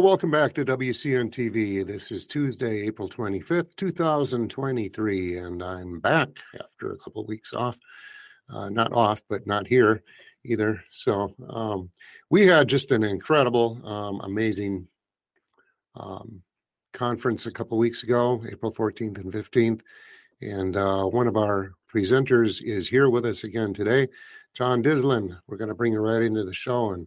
Welcome back to WCN TV. This is Tuesday, April 25th, 2023, and I'm back after a couple of weeks off. Uh, not off, but not here either. So um, we had just an incredible, um, amazing um, conference a couple weeks ago, April 14th and 15th. And uh, one of our presenters is here with us again today, John Dyslin. We're going to bring her right into the show and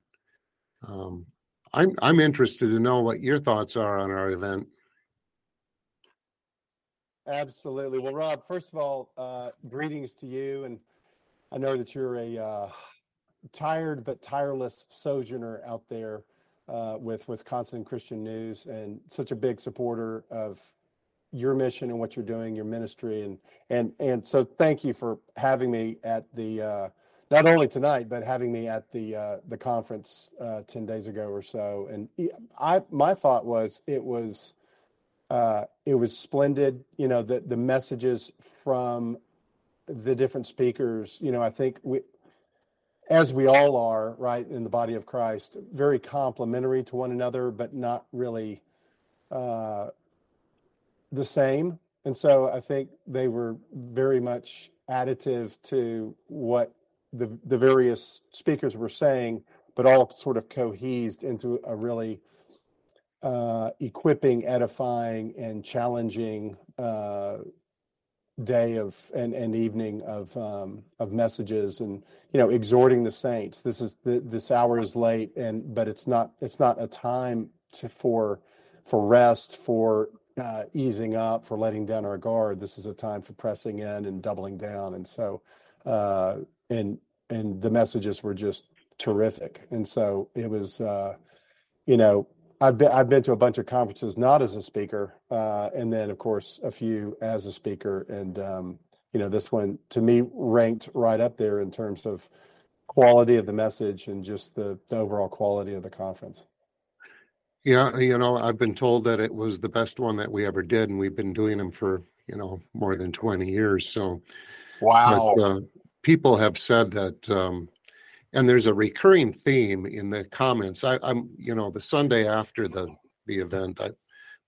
um, I'm I'm interested to know what your thoughts are on our event. Absolutely. Well, Rob, first of all, uh, greetings to you, and I know that you're a uh, tired but tireless sojourner out there uh, with Wisconsin Christian News, and such a big supporter of your mission and what you're doing, your ministry, and and and so thank you for having me at the uh, not only tonight, but having me at the uh, the conference uh, ten days ago or so. And I, my thought was it was uh, it was splendid. You know, the the messages from the different speakers. You know, I think we, as we all are, right in the body of Christ, very complementary to one another, but not really uh, the same. And so I think they were very much additive to what the the various speakers were saying, but all sort of cohesed into a really uh, equipping, edifying, and challenging uh, day of and, and evening of um, of messages and you know exhorting the saints. This is the, this hour is late, and but it's not it's not a time to for for rest for uh, easing up for letting down our guard. This is a time for pressing in and doubling down, and so uh, and and the messages were just terrific. And so it was, uh, you know, I've been I've been to a bunch of conferences not as a speaker, uh, and then of course a few as a speaker, and um, you know this one to me ranked right up there in terms of quality of the message and just the, the overall quality of the conference. Yeah, you know, I've been told that it was the best one that we ever did, and we've been doing them for you know more than twenty years. So, wow. But, uh, people have said that, um, and there's a recurring theme in the comments. I, am you know, the Sunday after the the event, I,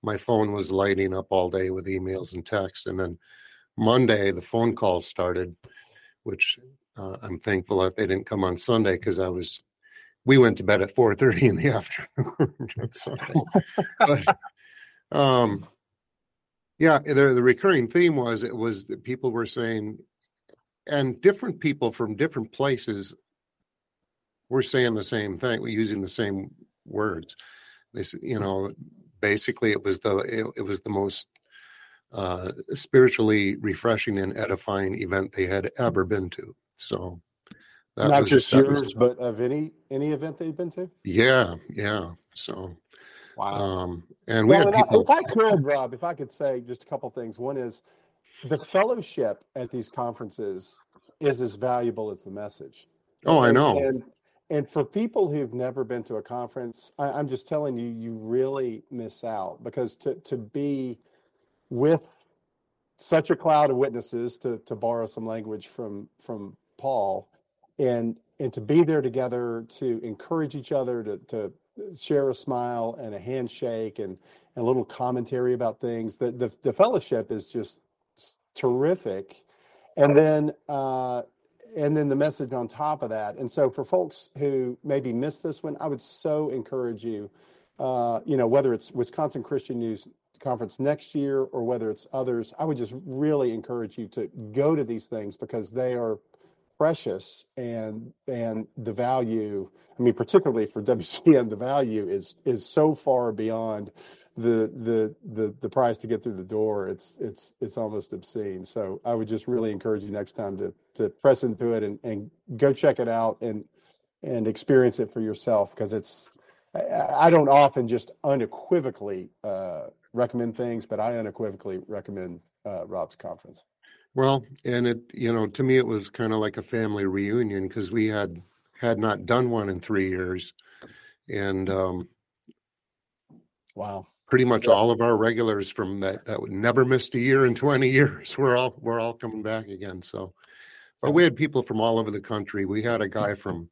my phone was lighting up all day with emails and texts, and then Monday the phone calls started, which uh, I'm thankful that they didn't come on Sunday because I was. We went to bed at 4:30 in the afternoon but um, yeah, the, the recurring theme was it was that people were saying and different people from different places were saying the same thing, using the same words. They, you know, basically it was the it, it was the most uh, spiritually refreshing and edifying event they had ever been to. So, not was, just yours, was, but of any any event they've been to. Yeah, yeah. So, wow. Um, and we well, had people. If I could, Rob, if I could say just a couple things. One is the fellowship at these conferences is as valuable as the message. Oh, I know. And and for people who've never been to a conference, I, am just telling you, you really miss out because to to be with such a cloud of witnesses to to borrow some language from from Paul and and to be there together to encourage each other to to share a smile and a handshake and, and a little commentary about things the, the the fellowship is just terrific. And then uh and then the message on top of that. And so for folks who maybe missed this one i would so encourage you uh you know whether it's wisconsin christian news conference next year or whether it's others, I would just really encourage you to go to these things because they are precious and and the value i mean particularly for wcn the value is is so far beyond the the the the price to get through the door it's it's it's almost obscene. So i would just really encourage you next time to to press into it and and go check it out and and experience it for yourself because it's I, I don't often just unequivocally uh, recommend things, but I unequivocally recommend uh, Rob's conference. Well, and it, you know, to me, it was kind of like a family reunion because we had had not done one in three years, and um, wow, pretty much all of our regulars from that that would never missed a year in twenty years. We're all we're all coming back again. So, but we had people from all over the country. We had a guy from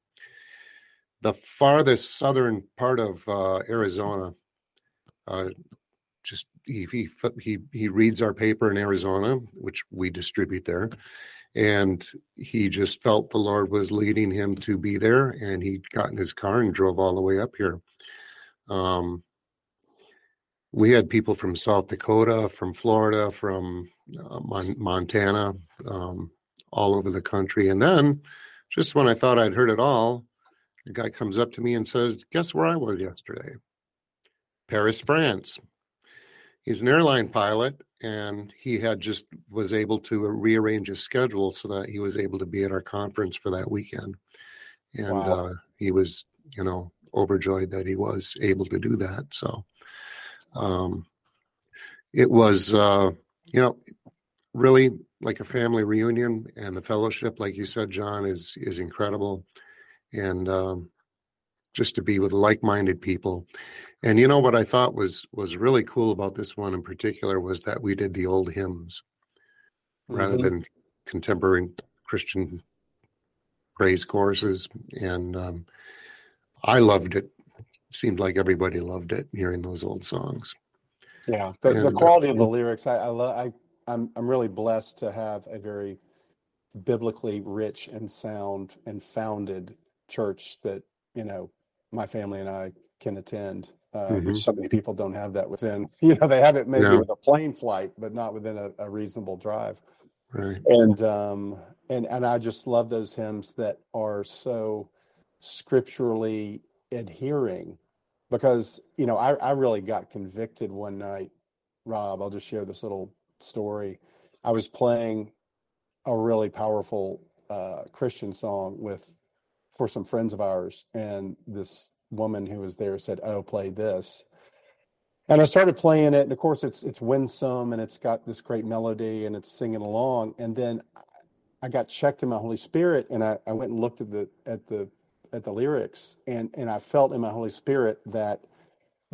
the farthest southern part of uh, Arizona, uh, just he, he he he reads our paper in Arizona, which we distribute there, and he just felt the Lord was leading him to be there, and he got in his car and drove all the way up here. Um, we had people from South Dakota, from Florida, from uh, Mon- Montana, um, all over the country, and then just when I thought I'd heard it all, a guy comes up to me and says, "Guess where I was yesterday? Paris, France." he's an airline pilot and he had just was able to rearrange his schedule so that he was able to be at our conference for that weekend and wow. uh, he was you know overjoyed that he was able to do that so um, it was uh, you know really like a family reunion and the fellowship like you said john is is incredible and um, just to be with like-minded people and you know what I thought was was really cool about this one in particular was that we did the old hymns mm-hmm. rather than contemporary Christian praise choruses, and um, I loved it. Seemed like everybody loved it hearing those old songs. Yeah, the, and, the uh, quality uh, of the lyrics, I, I love. I I'm I'm really blessed to have a very biblically rich and sound and founded church that you know my family and I can attend uh, mm-hmm. which so many people don't have that within. You know, they have it maybe with a plane flight, but not within a, a reasonable drive. Right. And um, and and I just love those hymns that are so scripturally adhering, because you know I I really got convicted one night. Rob, I'll just share this little story. I was playing a really powerful uh, Christian song with for some friends of ours, and this woman who was there said, "Oh, play this." And I started playing it, and of course, it's it's winsome and it's got this great melody and it's singing along. And then I got checked in my Holy Spirit, and I, I went and looked at the at the at the lyrics, and and I felt in my Holy Spirit that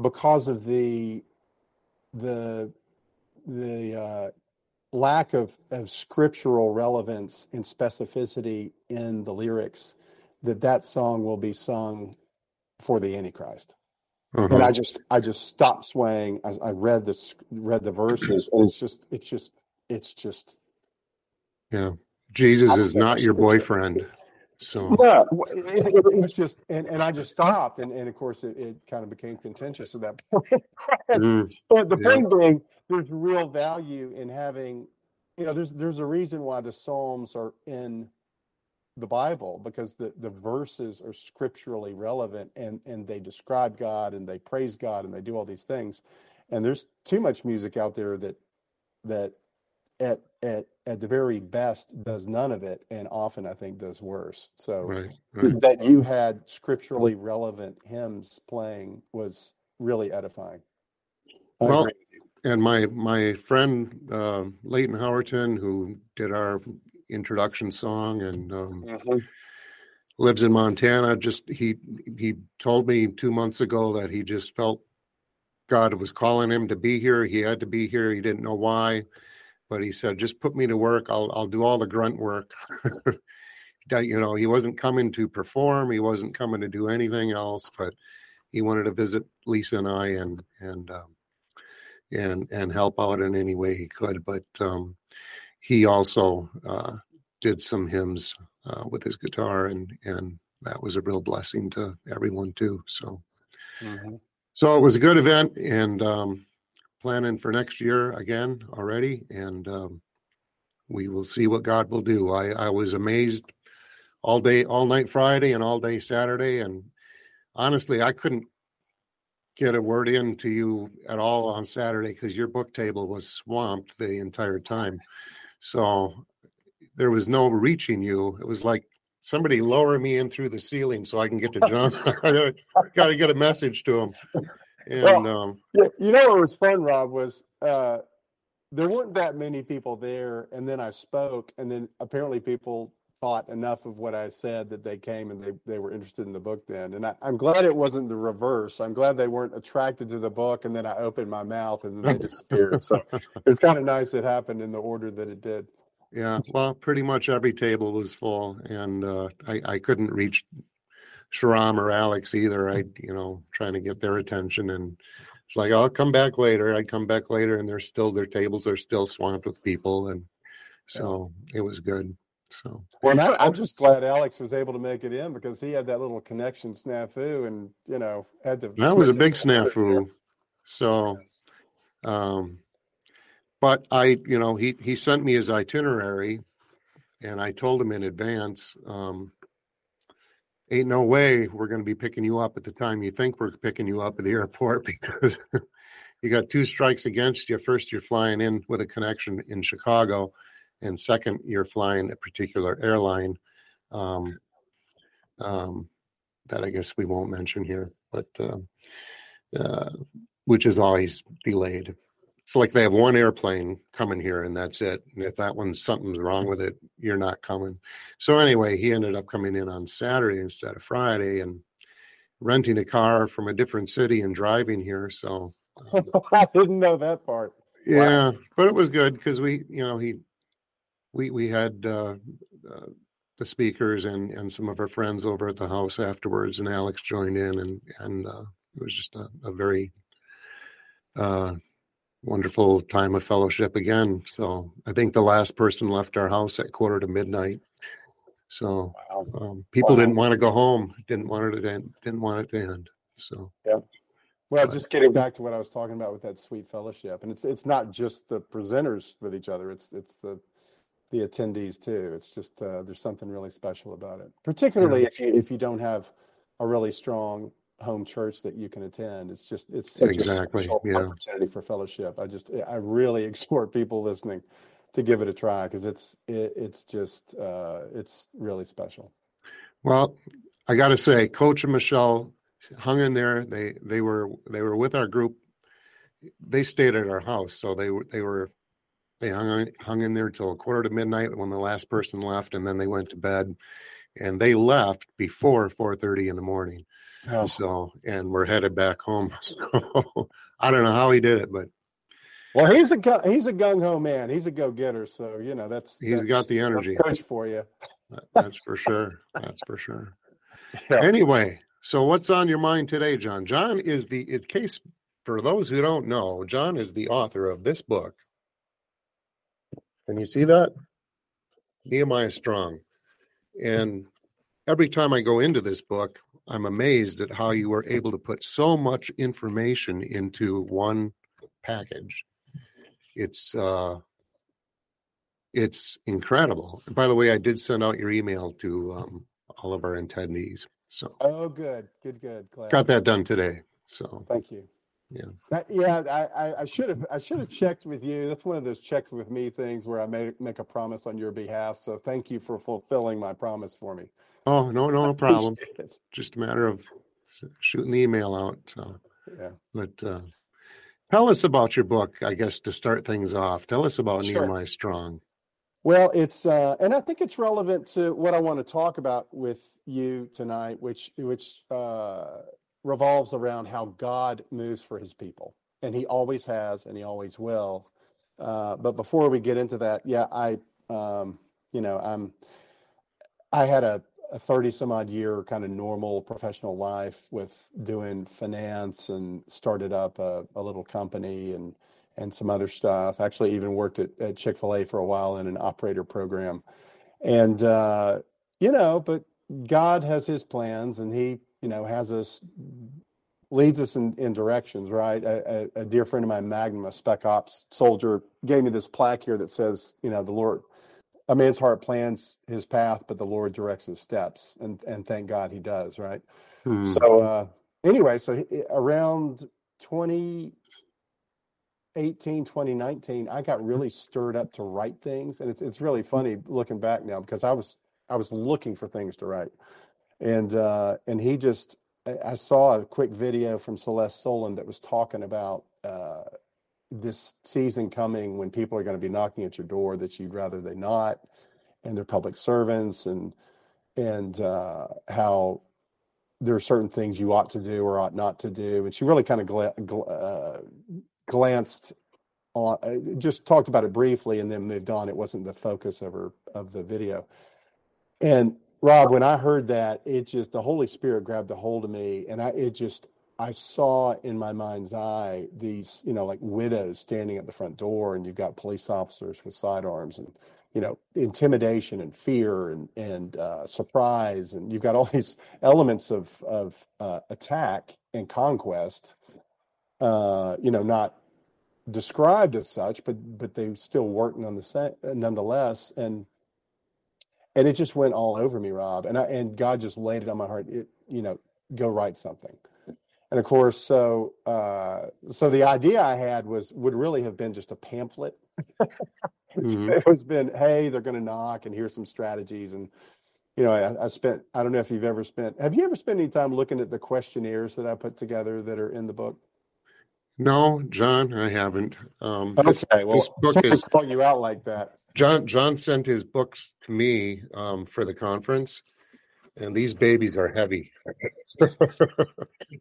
because of the the the uh, lack of, of scriptural relevance and specificity in the lyrics, that that song will be sung for the Antichrist. Mm-hmm. And I just I just stopped swaying. I, I read this read the verses, and it's just it's just it's just yeah. Jesus is not your boyfriend. So yeah, it, it, it, was just and, and I just stopped and, and of course it, it kind of became contentious at that point. mm, but the yeah. point being there's real value in having you know there's there's a reason why the Psalms are in the Bible because the, the verses are scripturally relevant and, and they describe God and they praise God and they do all these things. And there's too much music out there that that at at at the very best does none of it and often I think does worse. So right, right. that you had scripturally relevant hymns playing was really edifying. well, and my my friend uh, Leighton Howerton, who did our introduction song and um, mm-hmm. lives in Montana. Just he he told me two months ago that he just felt God was calling him to be here. He had to be here. He didn't know why, but he said, just put me to work. I'll I'll do all the grunt work. you know, he wasn't coming to perform. He wasn't coming to do anything else, but he wanted to visit Lisa and I and and um, and and help out in any way he could. But um, he also uh, did some hymns uh, with his guitar, and and that was a real blessing to everyone too. So, mm-hmm. so it was a good event, and um, planning for next year again already, and um, we will see what God will do. I I was amazed all day, all night Friday, and all day Saturday, and honestly, I couldn't get a word in to you at all on Saturday because your book table was swamped the entire time. So there was no reaching you. It was like somebody lower me in through the ceiling so I can get to John. I Got to get a message to him. And well, um, you know what was fun, Rob, was uh, there weren't that many people there, and then I spoke, and then apparently people thought enough of what I said that they came and they, they were interested in the book then. And I, am glad it wasn't the reverse. I'm glad they weren't attracted to the book and then I opened my mouth and then they disappeared. so it's kind of nice it happened in the order that it did. Yeah, well, pretty much every table was full, and uh, I, I couldn't reach Sharam or Alex either. I, you know, trying to get their attention, and it's like I'll come back later. I'd come back later, and they're still their tables are still swamped with people, and so yeah. it was good. So well, I, am just glad Alex was able to make it in because he had that little connection snafu, and you know had to. That was a big snafu. So, um, but I, you know, he he sent me his itinerary, and I told him in advance. Um, ain't no way we're going to be picking you up at the time you think we're picking you up at the airport because you got two strikes against you. First, you're flying in with a connection in Chicago, and second, you're flying a particular airline um, um, that I guess we won't mention here, but uh, uh, which is always delayed. It's like they have one airplane coming here and that's it. And if that one's something's wrong with it, you're not coming. So anyway, he ended up coming in on Saturday instead of Friday and renting a car from a different city and driving here. So um, I didn't know that part. Yeah, wow. but it was good because we, you know, he we we had uh, uh, the speakers and and some of our friends over at the house afterwards, and Alex joined in, and and uh, it was just a, a very uh, wonderful time of fellowship again. So I think the last person left our house at quarter to midnight. So wow. um, people wow. didn't want to go home, didn't want it to end, didn't want it to end. So yeah. Well, just getting back to what I was talking about with that sweet fellowship, and it's it's not just the presenters with each other; it's it's the the attendees too. It's just uh, there's something really special about it, particularly if you if you don't have a really strong home church that you can attend. It's just it's such exactly. a special yeah. opportunity for fellowship. I just I really exhort people listening to give it a try because it's it, it's just uh, it's really special. Well, I got to say, Coach and Michelle hung in there. They they were they were with our group. They stayed at our house, so they were they were they hung hung in there till a quarter to midnight when the last person left, and then they went to bed. And they left before four thirty in the morning. Oh. So, and we're headed back home. So, I don't know how he did it, but well, he's a he's a gung ho man. He's a go getter. So you know that's he's that's, got the energy. Coach for you. that's for sure. That's for sure. Yeah. Anyway, so what's on your mind today, John? John is the in case for those who don't know, John is the author of this book, can you see that? Nehemiah Strong. And every time I go into this book, I'm amazed at how you were able to put so much information into one package. It's uh, it's incredible. And by the way, I did send out your email to um, all of our attendees. So oh, good, good, good. Glad. Got that done today. So thank you. Yeah. yeah, I, I should have I should have checked with you. That's one of those check with me things where I make make a promise on your behalf. So thank you for fulfilling my promise for me. Oh no, no problem. Just a matter of shooting the email out. So yeah. But uh, tell us about your book. I guess to start things off, tell us about sure. Nehemiah Strong. Well, it's uh, and I think it's relevant to what I want to talk about with you tonight, which which uh, revolves around how God moves for his people. And he always has, and he always will. Uh, but before we get into that, yeah, I, um, you know, I'm, I had a, a 30 some odd year kind of normal professional life with doing finance and started up a, a little company and, and some other stuff. Actually, even worked at, at Chick fil A for a while in an operator program. And, uh, you know, but God has his plans and he, you know, has us leads us in, in directions, right? A, a, a, dear friend of mine, Magnum, a spec ops soldier, gave me this plaque here that says, you know, the Lord, a man's heart plans his path, but the Lord directs his steps. And, and thank God he does, right? Hmm. So, uh, anyway, so he, around 2018, 2019, I got really stirred up to write things. And it's, it's really funny looking back now because I was, I was looking for things to write. And, uh, and he just, I saw a quick video from Celeste Solum that was talking about uh, this season coming when people are going to be knocking at your door that you'd rather they not, and they're public servants, and and uh, how there are certain things you ought to do or ought not to do. And she really kind of gla- gl- uh, glanced on, uh, just talked about it briefly, and then moved on. It wasn't the focus of her of the video, and Rob, when I heard that, it just the Holy Spirit grabbed a hold of me, and I it just I saw in my mind's eye these you know like widows standing at the front door, and you've got police officers with sidearms, and you know intimidation and fear and and uh, surprise, and you've got all these elements of of uh, attack and conquest. Uh, you know, not described as such, but but they still work none the, nonetheless, and and it just went all over me, Rob. And I and God just laid it on my heart. It, you know, go write something. And of course, so uh, so the idea I had was would really have been just a pamphlet. mm-hmm. It was been, hey, they're going to knock, and here's some strategies. And you know, I, I, spent. I don't know if you've ever spent. Have you ever spent any time looking at the questionnaires that I put together that are in the book? No, John, I haven't. Um, okay, this, well, this book is call you out like that. John John sent his books to me um, for the conference, and these babies are heavy.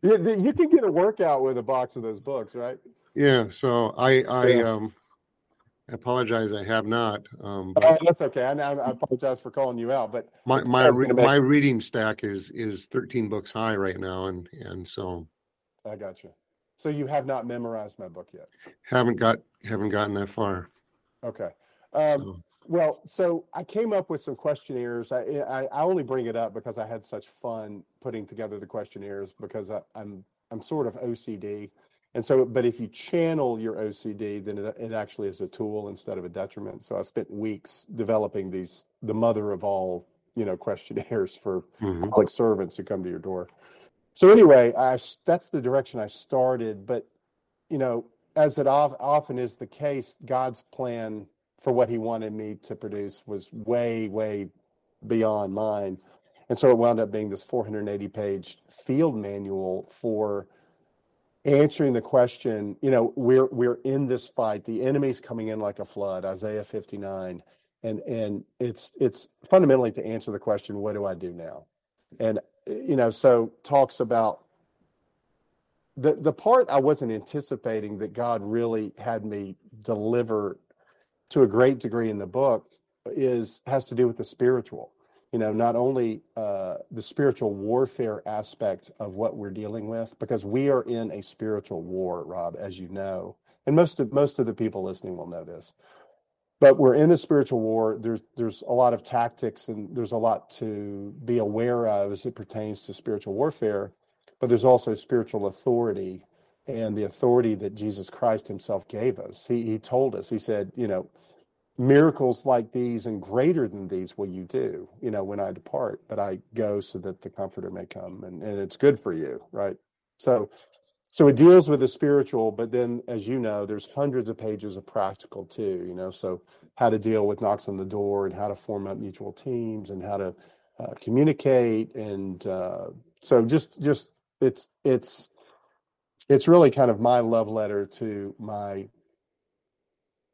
you, you can get a workout with a box of those books, right? Yeah. So I I yeah. um apologize, I have not. Um, oh, that's okay. I, I, apologize for calling you out, but my my re- my reading stack is is thirteen books high right now, and and so I got you. So you have not memorized my book yet? Haven't got haven't gotten that far. Okay. Um, so. Well, so I came up with some questionnaires. I, I, I only bring it up because I had such fun putting together the questionnaires because I, I'm I'm sort of OCD, and so but if you channel your OCD, then it, it actually is a tool instead of a detriment. So I spent weeks developing these the mother of all you know questionnaires for mm-hmm. public servants who come to your door. So anyway, I that's the direction I started, but you know as it often is the case, God's plan for what he wanted me to produce was way, way beyond mine. And so it wound up being this 480 page field manual for answering the question, you know, we're we're in this fight. The enemy's coming in like a flood, Isaiah 59. And and it's it's fundamentally to answer the question, what do I do now? And you know, so talks about the the part I wasn't anticipating that God really had me deliver to a great degree in the book is has to do with the spiritual. You know not only uh, the spiritual warfare aspect of what we're dealing with because we are in a spiritual war rob as you know and most of most of the people listening will know this. But we're in a spiritual war. There's there's a lot of tactics and there's a lot to be aware of as it pertains to spiritual warfare but there's also spiritual authority and the authority that Jesus Christ himself gave us. He, he told us, he said, you know, miracles like these and greater than these will you do, you know, when I depart, but I go so that the comforter may come and, and it's good for you, right? So, so it deals with the spiritual, but then, as you know, there's hundreds of pages of practical too, you know, so how to deal with knocks on the door and how to form up mutual teams and how to uh, communicate. And uh, so just, just, it's, it's, it's really kind of my love letter to my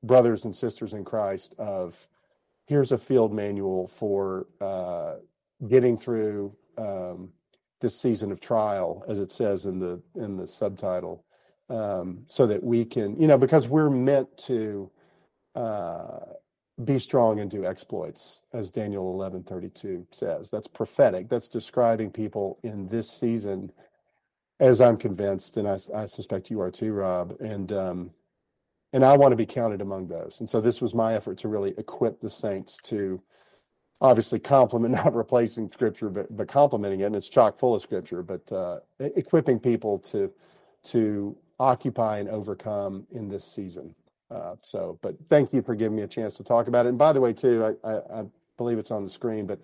brothers and sisters in Christ of here's a field manual for uh, getting through um, this season of trial, as it says in the in the subtitle, um, so that we can, you know, because we're meant to uh, be strong and do exploits, as Daniel eleven thirty two says. That's prophetic. That's describing people in this season, as I'm convinced, and I, I suspect you are too, Rob. And um, and I want to be counted among those. And so this was my effort to really equip the saints to obviously complement, not replacing scripture, but but complementing it. And it's chock full of scripture, but uh, equipping people to to occupy and overcome in this season. Uh, so, but thank you for giving me a chance to talk about it. And by the way, too, I, I, I believe it's on the screen, but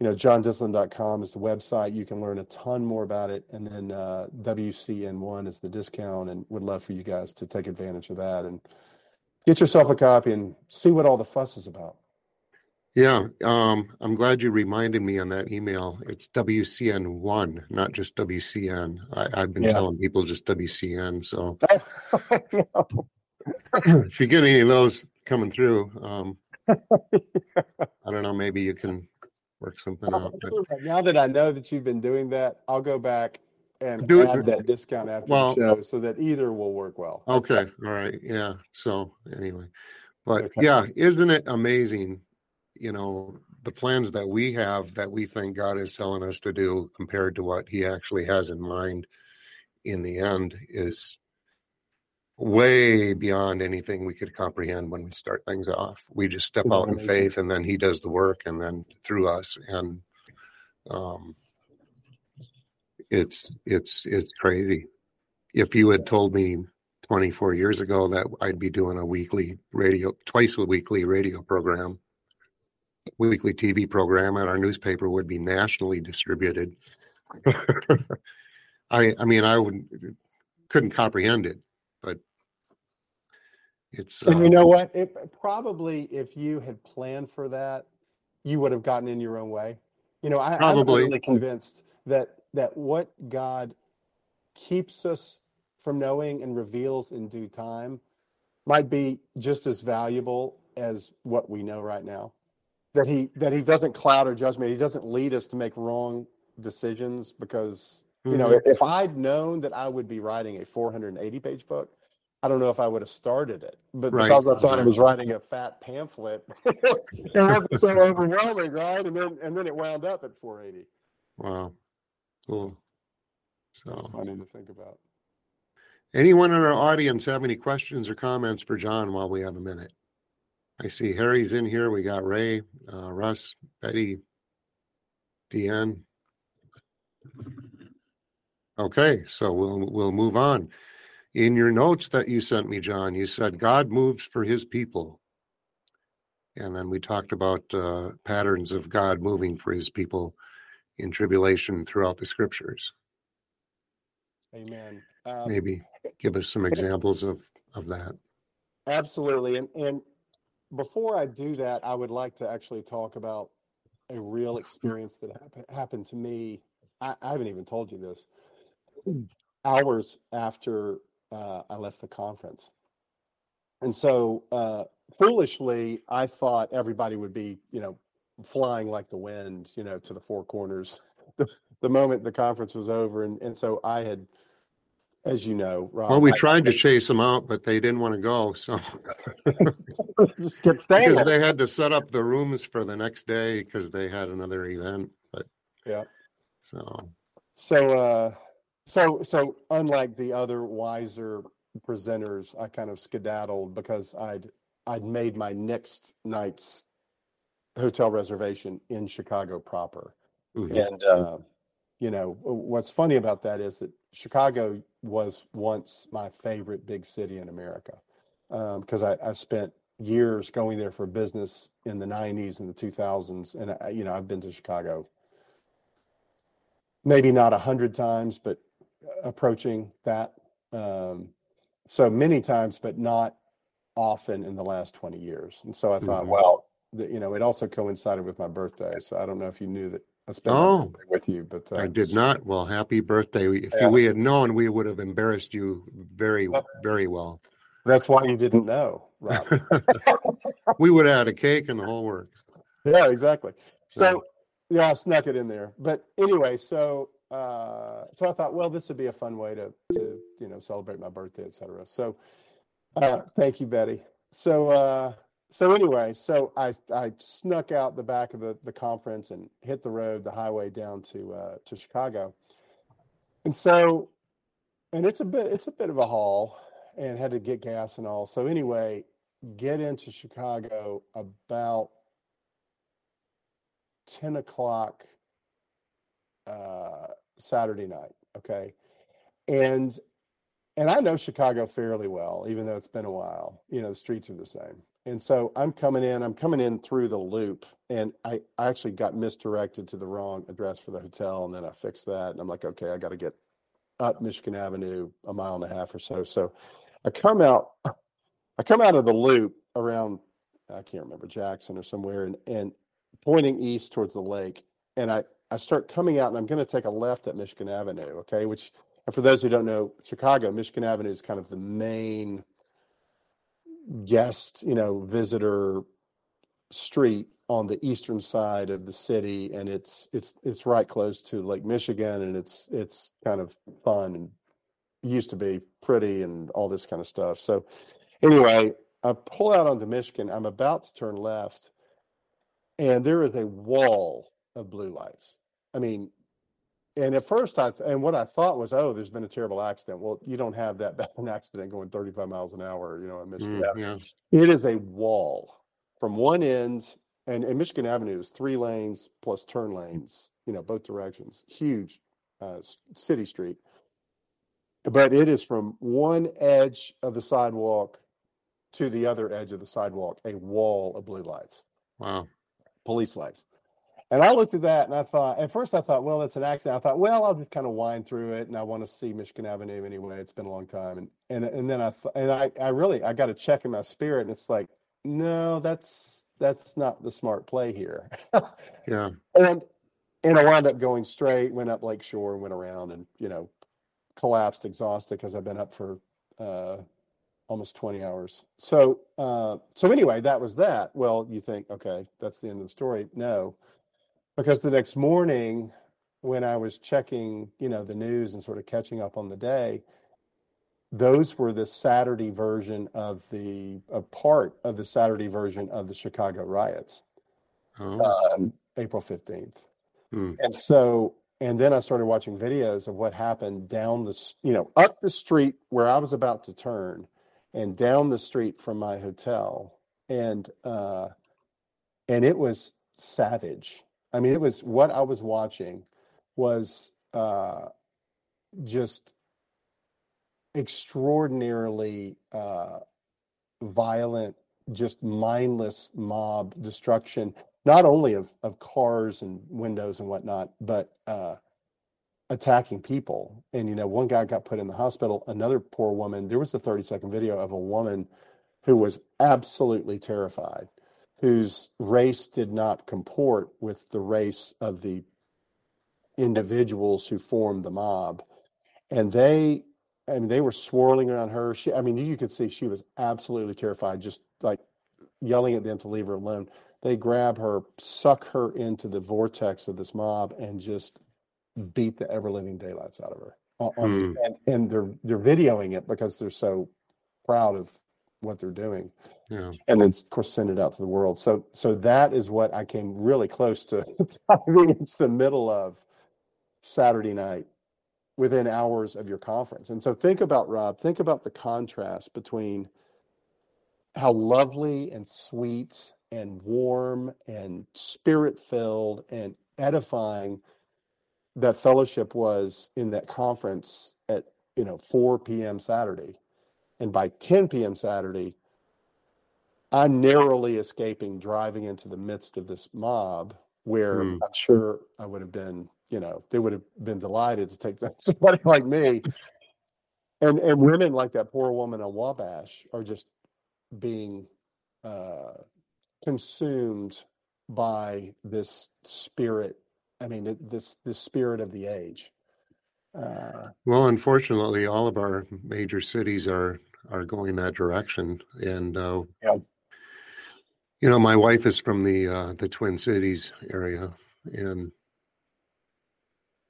you know, johndyslin.com is the website. You can learn a ton more about it. And then uh, WCN1 is the discount, and would love for you guys to take advantage of that and get yourself a copy and see what all the fuss is about. Yeah, um, I'm glad you reminded me on that email. It's WCN1, not just WCN. I, have been yeah. telling people just WCN. So if you get any of those coming through, um, I don't know, maybe you can work something out. But... Now that I know that you've been doing that, I'll go back and Do add it. that discount after well, the show uh, so that either will work well. okay. All right. Yeah. So anyway, but okay. yeah, isn't it amazing? You know, the plans that we have that we think God is telling us to do compared to what he actually has in mind in the end is way beyond anything we could comprehend when we start things off. We just step out in faith and then he does the work and then through us and um it's it's it's crazy. If you had told me 24 years ago that I'd be doing a weekly radio twice a weekly radio program, weekly TV program and our newspaper would be nationally distributed. I I mean I wouldn't couldn't comprehend it it's and uh, you know what? It probably if you had planned for that, you would have gotten in your own way. You know, I, probably. I'm really convinced that that what God keeps us from knowing and reveals in due time might be just as valuable as what we know right now. That he that he doesn't cloud our judgment. He doesn't lead us to make wrong decisions because you know mm-hmm. if I'd known that I would be writing a 480 page book, I don't know if I would have started it, but right. because I thought I was writing a fat pamphlet, it wasn't so overwhelming, right? And then and then it wound up at 480. Wow, cool. So funny to think about. Anyone in our audience have any questions or comments for John while we have a minute? I see Harry's in here. We got Ray, uh, Russ, Betty, Deanne. Okay, so we'll we'll move on. In your notes that you sent me, John, you said God moves for his people. And then we talked about uh, patterns of God moving for his people in tribulation throughout the scriptures. Amen. Um, Maybe give us some examples of, of that. Absolutely. And, and before I do that, I would like to actually talk about a real experience that happened to me. I, I haven't even told you this. Hours after uh, I left the conference. And so, uh, foolishly, I thought everybody would be, you know, flying like the wind, you know, to the four corners the, the moment the conference was over. And, and so I had, as you know, Rob, well, we I, tried to chase them out, but they didn't want to go. So just kept staying because they had to set up the rooms for the next day because they had another event. But yeah, so so uh, so, so unlike the other wiser presenters, I kind of skedaddled because I'd I'd made my next night's hotel reservation in Chicago proper, mm-hmm. and uh, you know what's funny about that is that Chicago was once my favorite big city in America because um, I, I spent years going there for business in the 90s and the 2000s and I, you know i've been to chicago maybe not a hundred times but approaching that. Um, so many times, but not often in the last 20 years. And so I thought, mm-hmm. well, the, you know, it also coincided with my birthday. So I don't know if you knew that I spent oh, with you, but uh, I did not. Well, happy birthday. If yeah. we had known, we would have embarrassed you very, very well. That's why you didn't know, Rob. we would have had a cake and the whole works. Yeah, exactly. So, yeah, I snuck it in there. But anyway, so uh, so I thought, well, this would be a fun way to to you know celebrate my birthday, etc. So uh, thank you, Betty. So uh, so anyway, so I I snuck out the back of the, the conference and hit the road, the highway down to uh, to Chicago, and so, and it's a bit it's a bit of a haul, and had to get gas and all. So anyway, get into Chicago about ten o'clock uh, Saturday night. Okay, and and I know Chicago fairly well, even though it's been a while. You know, the streets are the same. And so I'm coming in, I'm coming in through the loop, and I, I actually got misdirected to the wrong address for the hotel, and then I fixed that, and I'm like, okay, I got to get up Michigan Avenue a mile and a half or so. So I come out, I come out of the loop around, I can't remember Jackson or somewhere, and and pointing east towards the lake, and I I start coming out, and I'm going to take a left at Michigan Avenue, okay, which and for those who don't know Chicago, Michigan Avenue is kind of the main guest, you know, visitor street on the eastern side of the city and it's it's it's right close to Lake Michigan and it's it's kind of fun and used to be pretty and all this kind of stuff. So anyway, I pull out onto Michigan. I'm about to turn left and there is a wall of blue lights. I mean, and at first I and what I thought was, oh, there's been a terrible accident. Well, you don't have that bad an accident going 35 miles an hour, you know, in Michigan. Mm, yeah. It is a wall from one end, and, and Michigan Avenue is three lanes plus turn lanes, you know, both directions. Huge uh, city street, but it is from one edge of the sidewalk to the other edge of the sidewalk, a wall of blue lights. Wow. Police lights. And I looked at that and I thought, at first I thought, well, that's an accident. I thought, well, I'll just kind of wind through it and I want to see Michigan Avenue anyway. It's been a long time. And, and, and then I, th- and I, I really, I got a check in my spirit and it's like, no, that's, that's not the smart play here. yeah. And, and I wound up going straight, went up Lake Shore and went around and, you know, collapsed exhausted because I've been up for, uh, almost 20 hours. So, uh, so anyway, that was that. Well, you think, okay, that's the end of the story. No, because the next morning when I was checking, you know, the news and sort of catching up on the day, those were the Saturday version of the a part of the Saturday version of the Chicago riots, oh. um, April fifteenth, hmm. and so and then I started watching videos of what happened down the you know up the street where I was about to turn, and down the street from my hotel, and uh, and it was savage. I mean, it was what I was watching was uh, just extraordinarily uh, violent, just mindless mob destruction, not only of, of cars and windows and whatnot, but uh, attacking people. And, you know, one guy got put in the hospital, another poor woman. There was a 30 second video of a woman who was absolutely terrified whose race did not comport with the race of the individuals who formed the mob. And they, I mean, they were swirling around her. She, I mean, you could see she was absolutely terrified, just like yelling at them to leave her alone. They grab her, suck her into the vortex of this mob, and just beat the ever living daylights out of her. On, mm. and, and they're they're videoing it because they're so proud of what they're doing. Yeah. and then of course send it out to the world. So so that is what i came really close to diving into the middle of saturday night within hours of your conference. And so think about rob think about the contrast between how lovely and sweet and warm and spirit filled and edifying that fellowship was in that conference at you know 4 p.m saturday and by 10 p.m. Saturday, I'm narrowly escaping driving into the midst of this mob where mm. I'm sure I would have been, you know, they would have been delighted to take somebody like me. And and women like that poor woman on Wabash are just being uh, consumed by this spirit. I mean, this this spirit of the age. Uh, well, unfortunately, all of our major cities are are going that direction. And uh, yeah. you know, my wife is from the uh, the Twin Cities area, and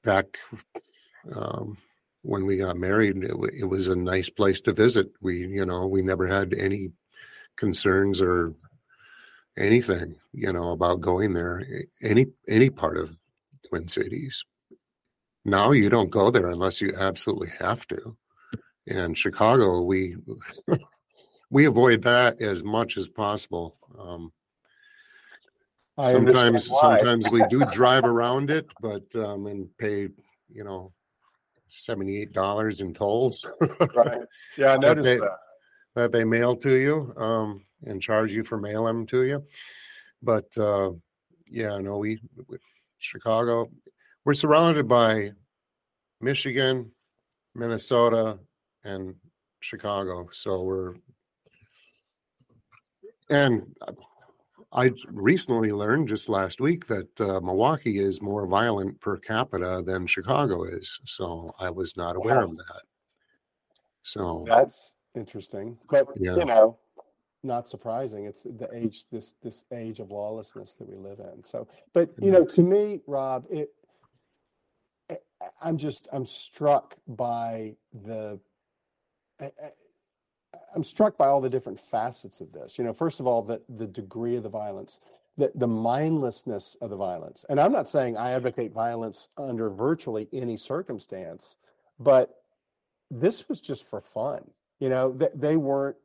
back um, when we got married, it, it, was a nice place to visit. We, you know, we never had any concerns or anything, you know, about going there, any any part of Twin Cities. Now you don't go there unless you absolutely have to. In Chicago, we we avoid that as much as possible. Um, sometimes sometimes we do drive around it, but um, and pay you know seventy eight dollars in tolls. right. Yeah, I noticed that. They, that. that they mail to you um, and charge you for mailing them to you. But uh, yeah, no, we Chicago, we're surrounded by Michigan, Minnesota, and Chicago. So we're and I recently learned just last week that uh, Milwaukee is more violent per capita than Chicago is. So I was not aware wow. of that. So that's interesting. But yeah. you know, not surprising. It's the age this this age of lawlessness that we live in. So, but you know, to me, Rob, it I'm just I'm struck by the I'm struck by all the different facets of this. You know, first of all, the the degree of the violence, the the mindlessness of the violence. And I'm not saying I advocate violence under virtually any circumstance, but this was just for fun. You know, they, they weren't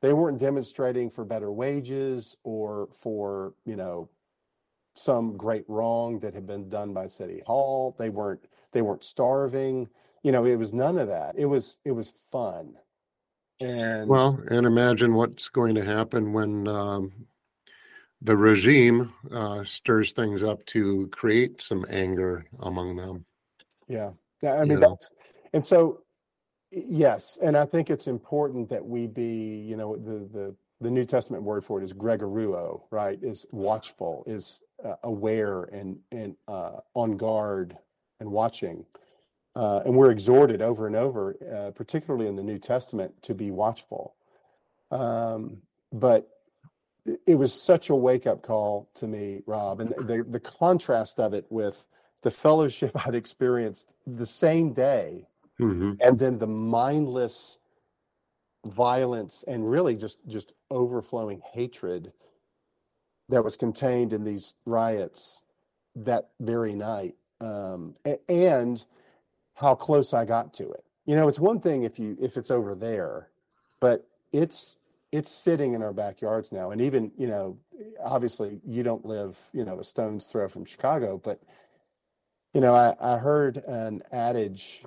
they weren't demonstrating for better wages or for you know some great wrong that had been done by city hall. They weren't they weren't starving. You know, it was none of that. It was it was fun and well, and imagine what's going to happen when um, the regime uh, stirs things up to create some anger among them. Yeah, yeah. I mean, that's and so yes, and I think it's important that we be, you know, the the the New Testament word for it is gregoruo right? Is watchful, is uh, aware and and uh, on guard and watching. Uh, and we're exhorted over and over, uh, particularly in the New Testament, to be watchful. Um, but it was such a wake up call to me, Rob, and the the contrast of it with the fellowship I'd experienced the same day, mm-hmm. and then the mindless violence and really just just overflowing hatred that was contained in these riots that very night, um, and how close I got to it. You know, it's one thing if you if it's over there, but it's it's sitting in our backyards now. And even, you know, obviously you don't live, you know, a stone's throw from Chicago, but you know, I, I heard an adage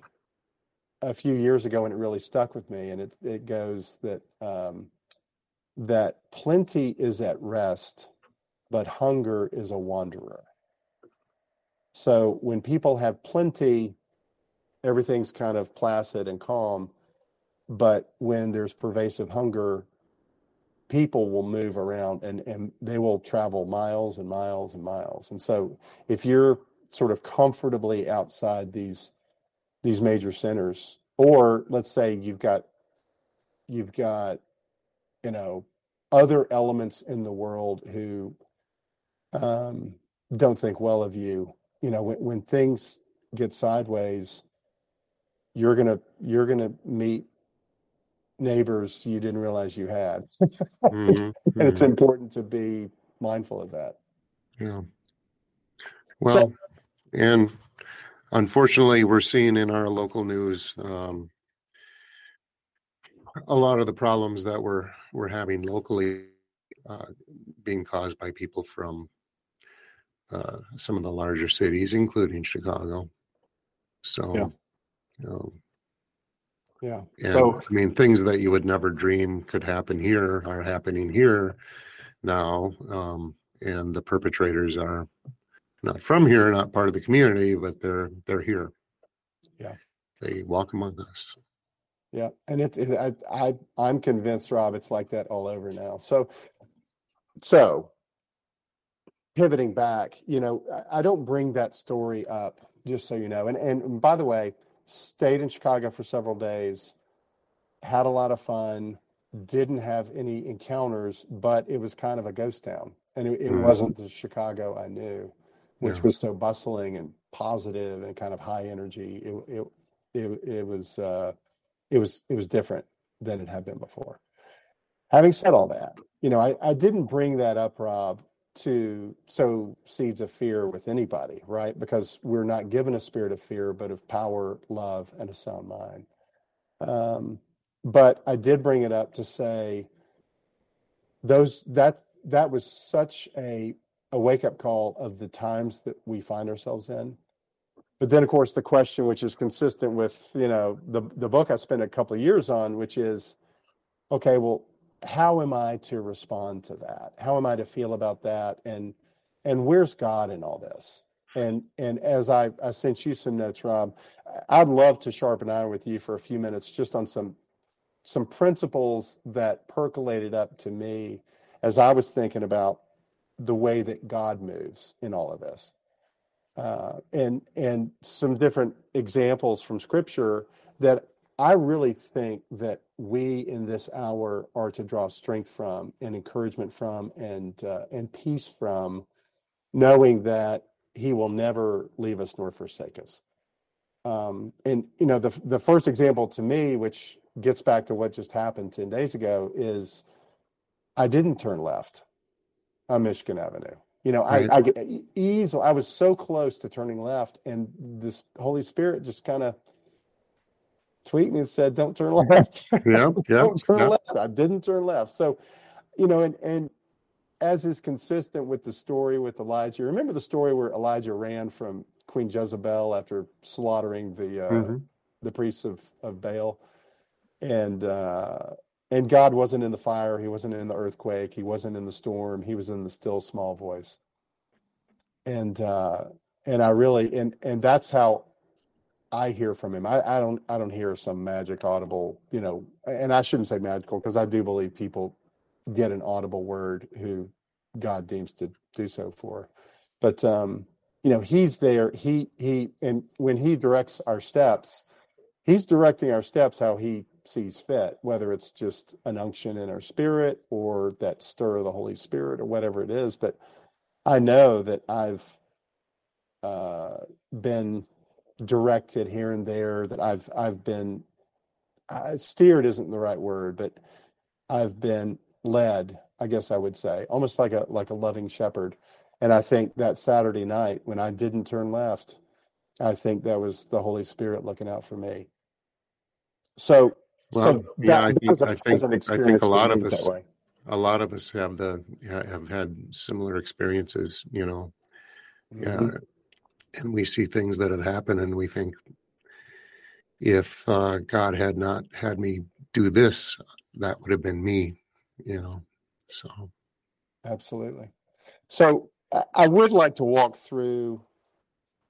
a few years ago and it really stuck with me. And it it goes that um, that plenty is at rest, but hunger is a wanderer. So when people have plenty, everything's kind of placid and calm. But when there's pervasive hunger, people will move around and, and they will travel miles and miles and miles. And so if you're sort of comfortably outside these these major centers, or let's say you've got you've got, you know, other elements in the world who um, don't think well of you. You know, when, when things get sideways, you're gonna you're gonna meet neighbors you didn't realize you had mm-hmm. and it's mm-hmm. important to be mindful of that yeah well so, and unfortunately we're seeing in our local news um, a lot of the problems that we're we're having locally uh, being caused by people from uh, some of the larger cities including chicago so yeah. Um, yeah. And, so I mean, things that you would never dream could happen here are happening here now, um, and the perpetrators are not from here, not part of the community, but they're they're here. Yeah. They walk among us. Yeah, and it, it I, I I'm convinced, Rob, it's like that all over now. So, so pivoting back, you know, I, I don't bring that story up just so you know. And and by the way, stayed in Chicago for several days, had a lot of fun, didn't have any encounters, but it was kind of a ghost town. And it, it mm. wasn't the Chicago I knew, which yeah. was so bustling and positive and kind of high energy. It it it, it was uh, it was it was different than it had been before. having said all that, you know, I, I didn't bring that up, Rob, to sow seeds of fear with anybody, right? Because we're not given a spirit of fear, but of power, love, and a sound mind. Um, but I did bring it up to say those that that was such a a wake up call of the times that we find ourselves in. But then, of course, the question, which is consistent with you know the the book I spent a couple of years on, which is, okay, well, how am I to respond to that? How am I to feel about that? And and where's God in all this? And and as I, I sent you some notes, Rob, I'd love to sharpen iron with you for a few minutes just on some some principles that percolated up to me as I was thinking about the way that God moves in all of this. Uh, and and some different examples from scripture that I really think that we in this hour are to draw strength from and encouragement from and uh, and peace from, knowing that He will never leave us nor forsake us. Um, and you know the the first example to me, which gets back to what just happened ten days ago, is I didn't turn left on Michigan Avenue. You know, right. I, I easily. I was so close to turning left, and this Holy Spirit just kind of tweeted me and said, "Don't turn left." Yeah, yeah. turn yeah. left. I didn't turn left. So, you know, and and as is consistent with the story with Elijah. Remember the story where Elijah ran from Queen Jezebel after slaughtering the uh, mm-hmm. the priests of of Baal, and uh, and God wasn't in the fire. He wasn't in the earthquake. He wasn't in the storm. He was in the still small voice. And uh, and I really and and that's how I hear from him. I, I don't I don't hear some magic audible, you know, and I shouldn't say magical because I do believe people get an audible word who God deems to do so for. But um, you know, he's there. He he and when he directs our steps, he's directing our steps how he sees fit, whether it's just an unction in our spirit or that stir of the Holy Spirit or whatever it is. But I know that I've uh, been directed here and there that I've I've been uh, steered isn't the right word, but I've been led, I guess I would say, almost like a like a loving shepherd. And I think that Saturday night when I didn't turn left, I think that was the Holy Spirit looking out for me. So, well, so yeah, I think I think I think a lot of us a lot of us have the have had similar experiences, you know. Mm-hmm. Yeah, and we see things that have happened and we think if uh, god had not had me do this that would have been me you know so. Absolutely. So i would like to walk through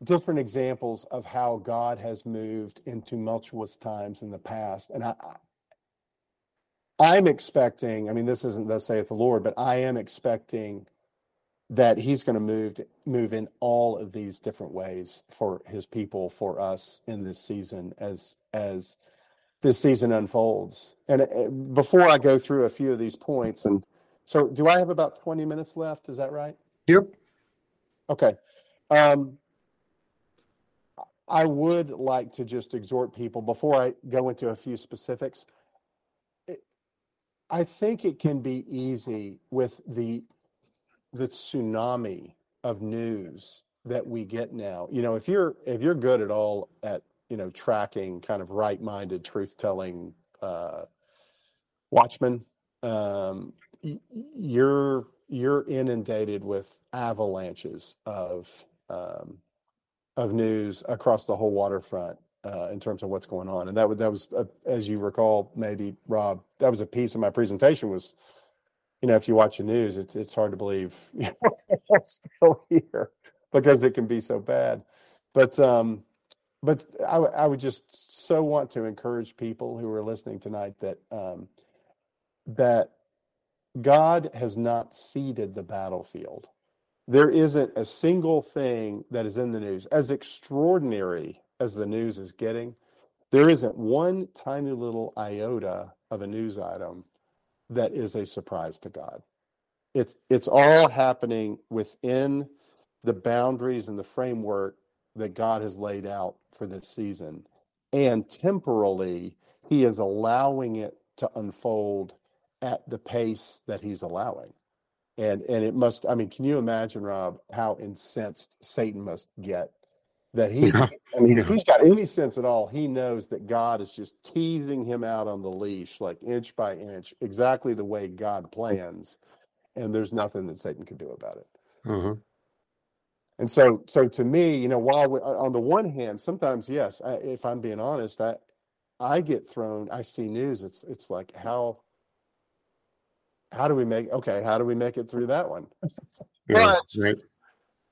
different examples of how god has moved in tumultuous times in the past and i i'm expecting i mean this isn't thus saith the lord but i am expecting that he's going to move move in all of these different ways for his people for us in this season as as this season unfolds. And uh, before i go through a few of these points and so do i have about 20 minutes left? Is that right? Yep. Okay. Um i would like to just exhort people before i go into a few specifics I think it can be easy with the the tsunami of news that we get now. You know, if you're if you're good at all at you know tracking kind of right-minded, truth-telling uh, watchmen, um, you're you're inundated with avalanches of um, of news across the whole waterfront uh, in terms of what's going on. And that was that was uh, as you recall, maybe Rob, that was a piece of my presentation was you know, if you watch the news, it's it's hard to believe know, still here because it can be so bad. But um, but I, I would just so want to encourage people who are listening tonight that um, that God has not ceded the battlefield. There isn't a single thing that is in the news as extraordinary as the news is getting. There isn't one tiny little iota of a news item that is a surprise to God. It's it's all happening within the boundaries and the framework that God has laid out for this season. And temporally, he is allowing it to unfold at the pace that he's allowing. And and it must I mean, can you imagine, Rob, how incensed Satan must get that he Yeah. I mean, if he's got any sense at all, he knows that God is just teasing him out on the leash, like inch by inch, exactly the way God plans. And there's nothing that Satan can do about it. Uh-huh. And so, so to me, you know, while we, on the one hand, sometimes yes, I, if I'm being honest, I I get thrown. I see news. It's it's like how how do we make okay? How do we make it through that one? Yeah, But- right.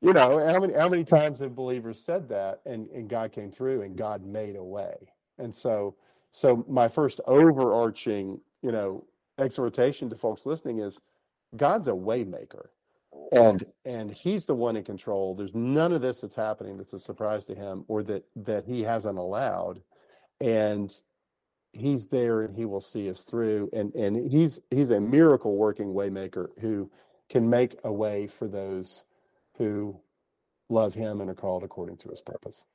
You know, how many how many times have believers said that, and and God came through, and God made a way. And so, so my first overarching, you know, exhortation to folks listening is, God's a waymaker. And and he's the one in control. There's none of this that's happening that's a surprise to him or that that he hasn't allowed. And he's there and he will see us through. And and he's he's a miracle working waymaker who can make a way for those who love him and are called according to his purpose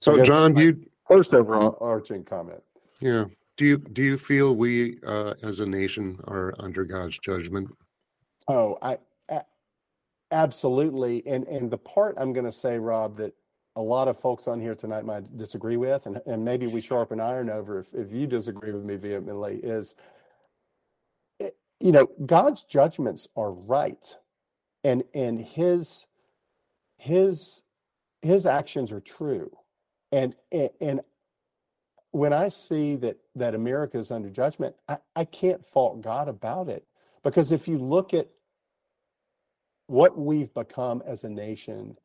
So, John, do you first overarching comment yeah do you do you feel we uh, as a nation are under God's judgment? Oh, I absolutely. And and the part I'm going to say, Rob, that a lot of folks on here tonight might disagree with, and, and maybe we sharpen iron over if, if you disagree with me vehemently, is you know, God's judgments are right. And and his his his actions are true. And and, and when I see that that America is under judgment, I, I can't fault God about it. Because if you look at what we've become as a nation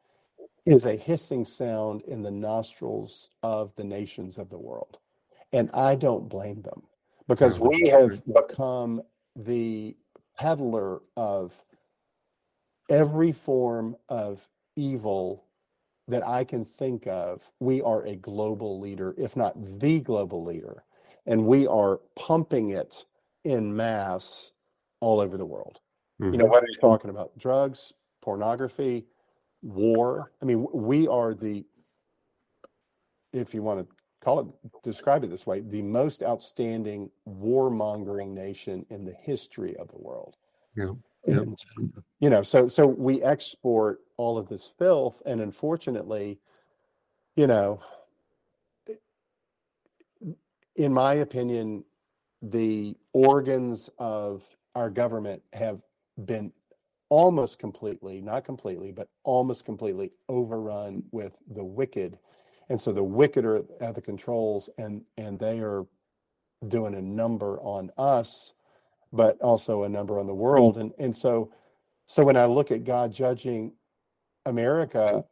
is a hissing sound in the nostrils of the nations of the world. And I don't blame them because we have become the peddler of every form of evil that I can think of. We are a global leader, if not the global leader, and we are pumping it in mass all over the world. You know, Mhm. whether you're talking about drugs, pornography, war. I mean, we are the, if you want to call it, describe it this way, the most outstanding warmongering nation in the history of the world. Yeah. You know, so so we export all of this filth, and unfortunately, you know, in my opinion, the organs of our government have been almost completely, not completely, but almost completely overrun with the wicked. And so the wicked are at the controls and and they are doing a number on us, but also a number on the world. And and so so when I look at God judging America,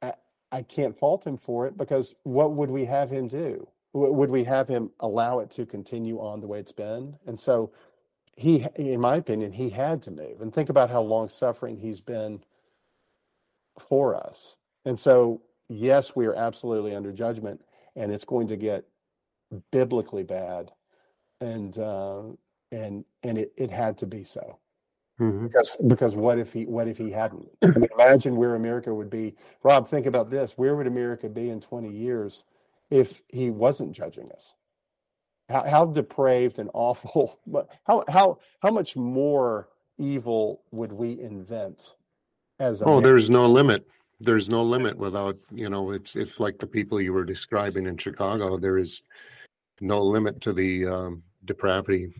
I, I can't fault him for it because what would we have him do? Would we have him allow it to continue on the way it's been? And so he, in my opinion, he had to move. And think about how long suffering he's been for us. And so, yes, we are absolutely under judgment, and it's going to get biblically bad. And uh, and and it, it had to be so Mhm. because because what if he what if he hadn't I mean, imagine where america would be rob think about this where would america be in 20 years if he wasn't judging us how, how depraved and awful but how how how much more evil would we invent as Oh, there's no limit. There's no limit without, you know, it's it's like the people you were describing in Chicago. There is no limit to the um, depravity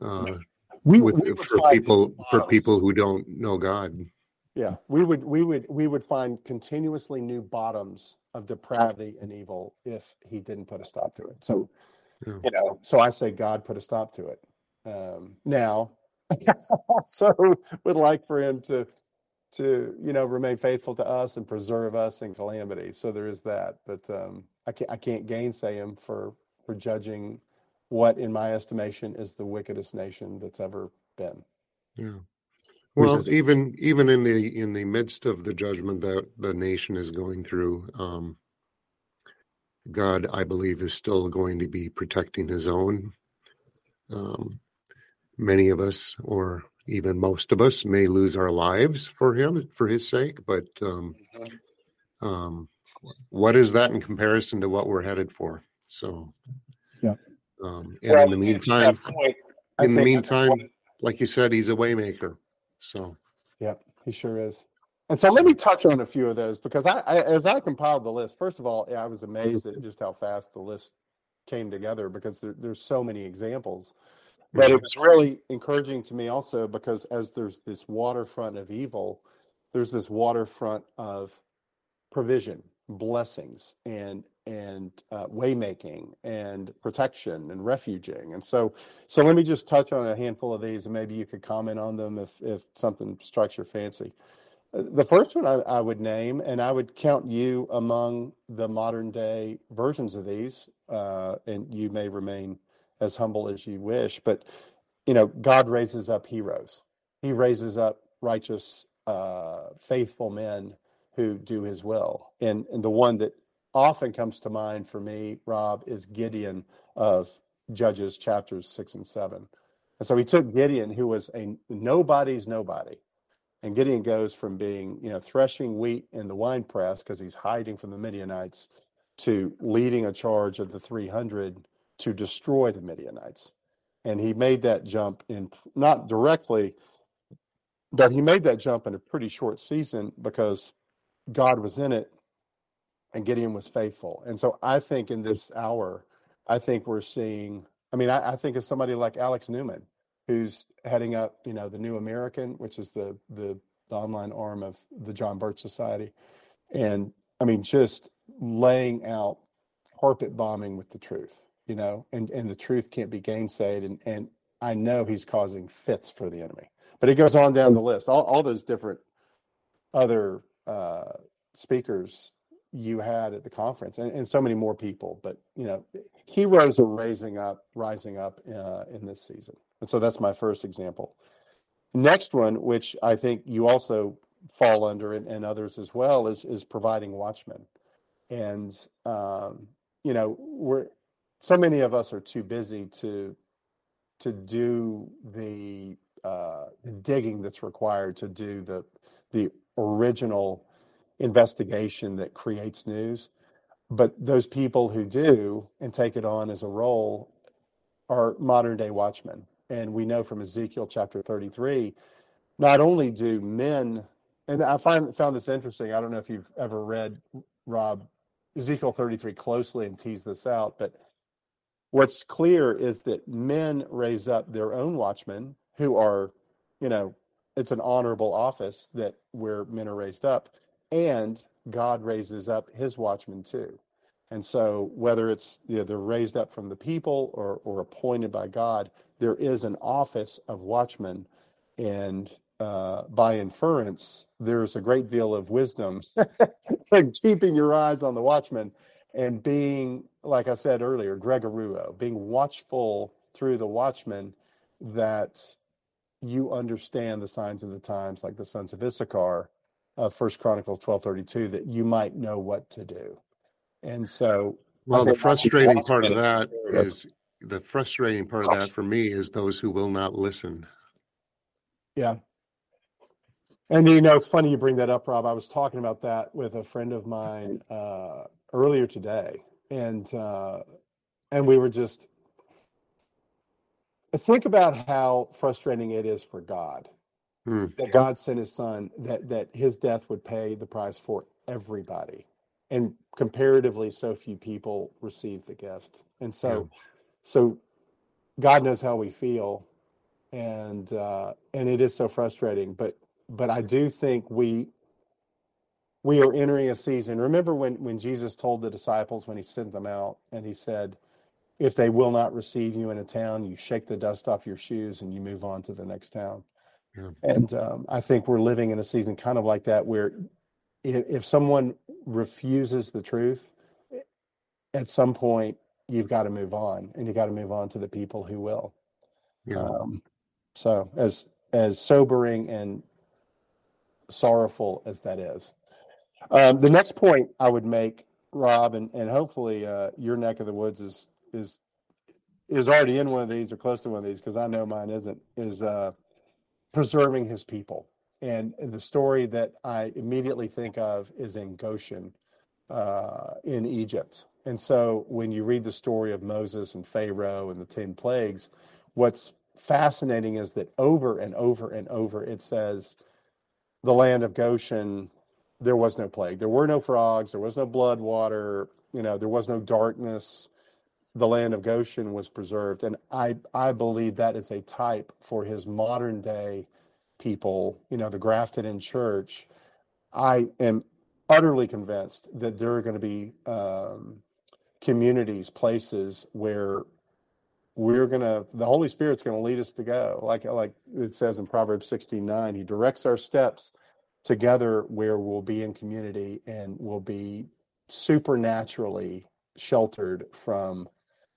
uh, we, with we for people for people who don't know God. Yeah, we would we would we would find continuously new bottoms of depravity and evil if he didn't put a stop to it. So, Yeah. you know, so I say God put a stop to it. Um, now, also would like for him to to you know remain faithful to us and preserve us in calamity. So there is that, but um, I can't I can't gainsay him for for judging what, in my estimation, is the wickedest nation that's ever been. Yeah. Well, is- even even in the in the midst of the judgment that the nation is going through, um, God, I believe, is still going to be protecting His own. Um, many of us, or even most of us, may lose our lives for Him for His sake. But um, um, what is that in comparison to what we're headed for? So, Yeah. Um, and well, in the meantime, point, in the meantime, like you said, he's a waymaker. So, yeah, he sure is. And so let me touch on a few of those because I, I, as I compiled the list, first of all, I was amazed at just how fast the list came together because there, there's so many examples. But it was really encouraging to me also because as there's this waterfront of evil, there's this waterfront of provision, blessings, and and uh, waymaking and protection and refuging. And so, so let me just touch on a handful of these, and maybe you could comment on them if if something strikes your fancy. Uh, the first one I, I would name, and I would count you among the modern day versions of these, uh, and you may remain as humble as you wish. But you know, God raises up heroes. He raises up righteous, uh, faithful men who do His will. And and the one that often comes to mind for me, Rob, is Gideon of Judges chapters six and seven. And so he took Gideon, who was a nobody's nobody. And Gideon goes from being, you know, threshing wheat in the wine press because he's hiding from the Midianites to leading a charge of the 300 to destroy the Midianites. And he made that jump in not directly, but he made that jump in a pretty short season because God was in it and Gideon was faithful. And so I think in this hour, I think we're seeing, I mean, I, I think of somebody like Alex Newman, who's heading up, you know, the New American, which is the, the, the online arm of the John Birch Society. And I mean, just laying out carpet bombing with the truth you know, and, and the truth can't be gainsaid. And, and I know he's causing fits for the enemy. But it goes on down the list. All, all those different other uh, speakers you had at the conference, and, and so many more people. But you know, heroes are raising up, rising up uh, in this season. And so that's my first example. Next one, which I think you also fall under, and, and others as well, is is providing watchmen. And um, you know, we're so many of us are too busy to to do the uh, digging that's required to do the the original investigation that creates news. But those people who do and take it on as a role are modern day watchmen. And we know from Ezekiel chapter 33, not only do men, and I find found this interesting. I don't know if you've ever read Rob Ezekiel 33 closely and tease this out, but What's clear is that men raise up their own watchmen who are, you know, it's an honorable office that where men are raised up, and God raises up his watchmen too. And so whether it's you know, they're raised up from the people or or appointed by God, there is an office of watchmen, and uh, by inference, there's a great deal of wisdom in keeping your eyes on the watchman and being, like I said earlier, Gregoruo, being watchful through the watchman that you understand the signs of the times, like the sons of Issachar, of First Chronicles twelve thirty two, that you might know what to do. And so, well, the frustrating part of that is the frustrating part of that for me is those who will not listen. Yeah. And you know, it's funny you bring that up, Rob. I was talking about that with a friend of mine uh, earlier today, and uh, and we were just think about how frustrating it is for God hmm. that God sent His Son that that His death would pay the price for everybody, and comparatively, so few people receive the gift, and so yeah. so God knows how we feel, and uh, and it is so frustrating, but but I do think we we are entering a season. Remember when, when Jesus told the disciples when he sent them out and he said, if they will not receive you in a town, you shake the dust off your shoes and you move on to the next town. And um, I think we're living in a season kind of like that where if, if someone refuses the truth, at some point you've got to move on and you got to move on to the people who will. Yeah. Um, so as as sobering and sorrowful as that is, um, the next point I would make, Rob, and, and hopefully uh, your neck of the woods is is is already in one of these or close to one of these because I know mine isn't. Is uh, preserving his people, and, and, the story that I immediately think of is in Goshen, uh, in Egypt, And so when you read the story of Moses and Pharaoh and the 10 plagues, what's fascinating is that over and over and over it says the land of Goshen there was no plague. There were no frogs, there was no blood water, you know, there was no darkness. The land of Goshen was preserved and I I believe that is a type for his modern day people, you know, the grafted in church. I am utterly convinced that there are going to be um, communities, places where we're going to the holy spirit's going to lead us to go like like it says in proverbs 69 he directs our steps together where we'll be in community and we'll be supernaturally sheltered from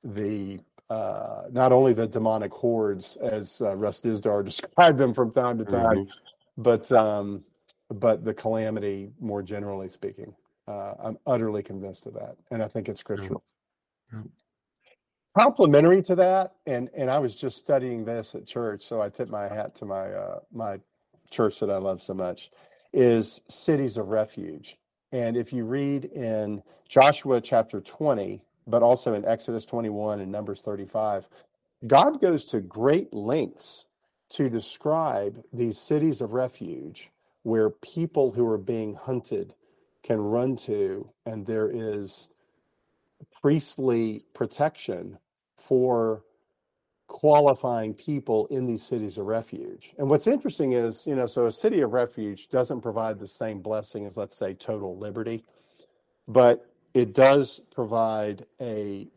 the uh, not only the demonic hordes as uh, Russ Dizdar described them from time to time, mm-hmm. but um, but the calamity more generally speaking. Uh, I'm utterly convinced of that, and I think it's scriptural. Complementary to that, and and I was just studying this at church, so I tip my hat to my uh, my church that I love so much, is cities of refuge. And if you read in Joshua chapter 20, but also in Exodus 21 and Numbers 35, God goes to great lengths to describe these cities of refuge where people who are being hunted can run to, and there is priestly protection for qualifying people in these cities of refuge. And what's interesting is, you know, so a city of refuge doesn't provide the same blessing as, let's say, total liberty, but it does provide a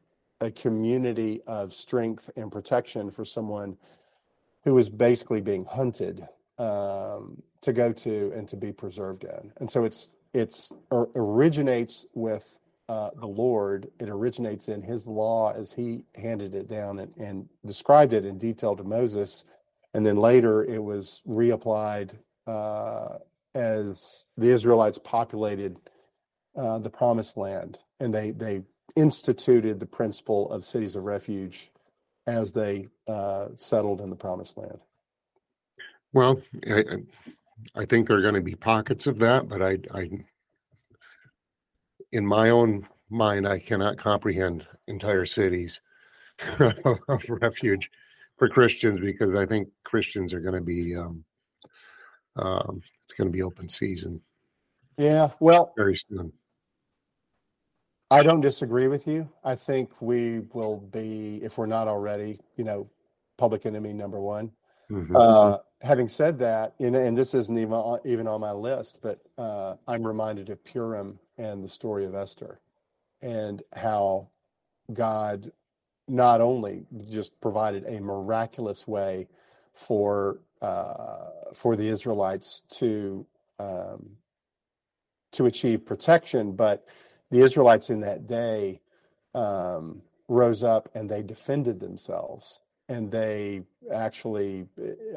a community of strength and protection for someone who is basically being hunted um, to go to and to be preserved in. And so it's it's or originates with uh, the Lord. It originates in His law as He handed it down and, and described it in detail to Moses, and then later it was reapplied uh, as the Israelites populated uh, the Promised Land, and they they instituted the principle of cities of refuge as they uh, settled in the Promised Land. Well, I, I think there are going to be pockets of that, but I, I, in my own mind, I cannot comprehend entire cities of refuge for Christians because I think Christians are going to be, um, um, it's going to be open season. Yeah, well, very soon. I don't disagree with you. I think we will be, if we're not already, you know, public enemy number one. Mm-hmm. Uh, having said that, and, and this isn't even on, even on my list, but uh, I'm reminded of Purim and the story of Esther, and how God not only just provided a miraculous way for uh, for the Israelites to um, to achieve protection, but the Israelites in that day um, rose up and they defended themselves and they actually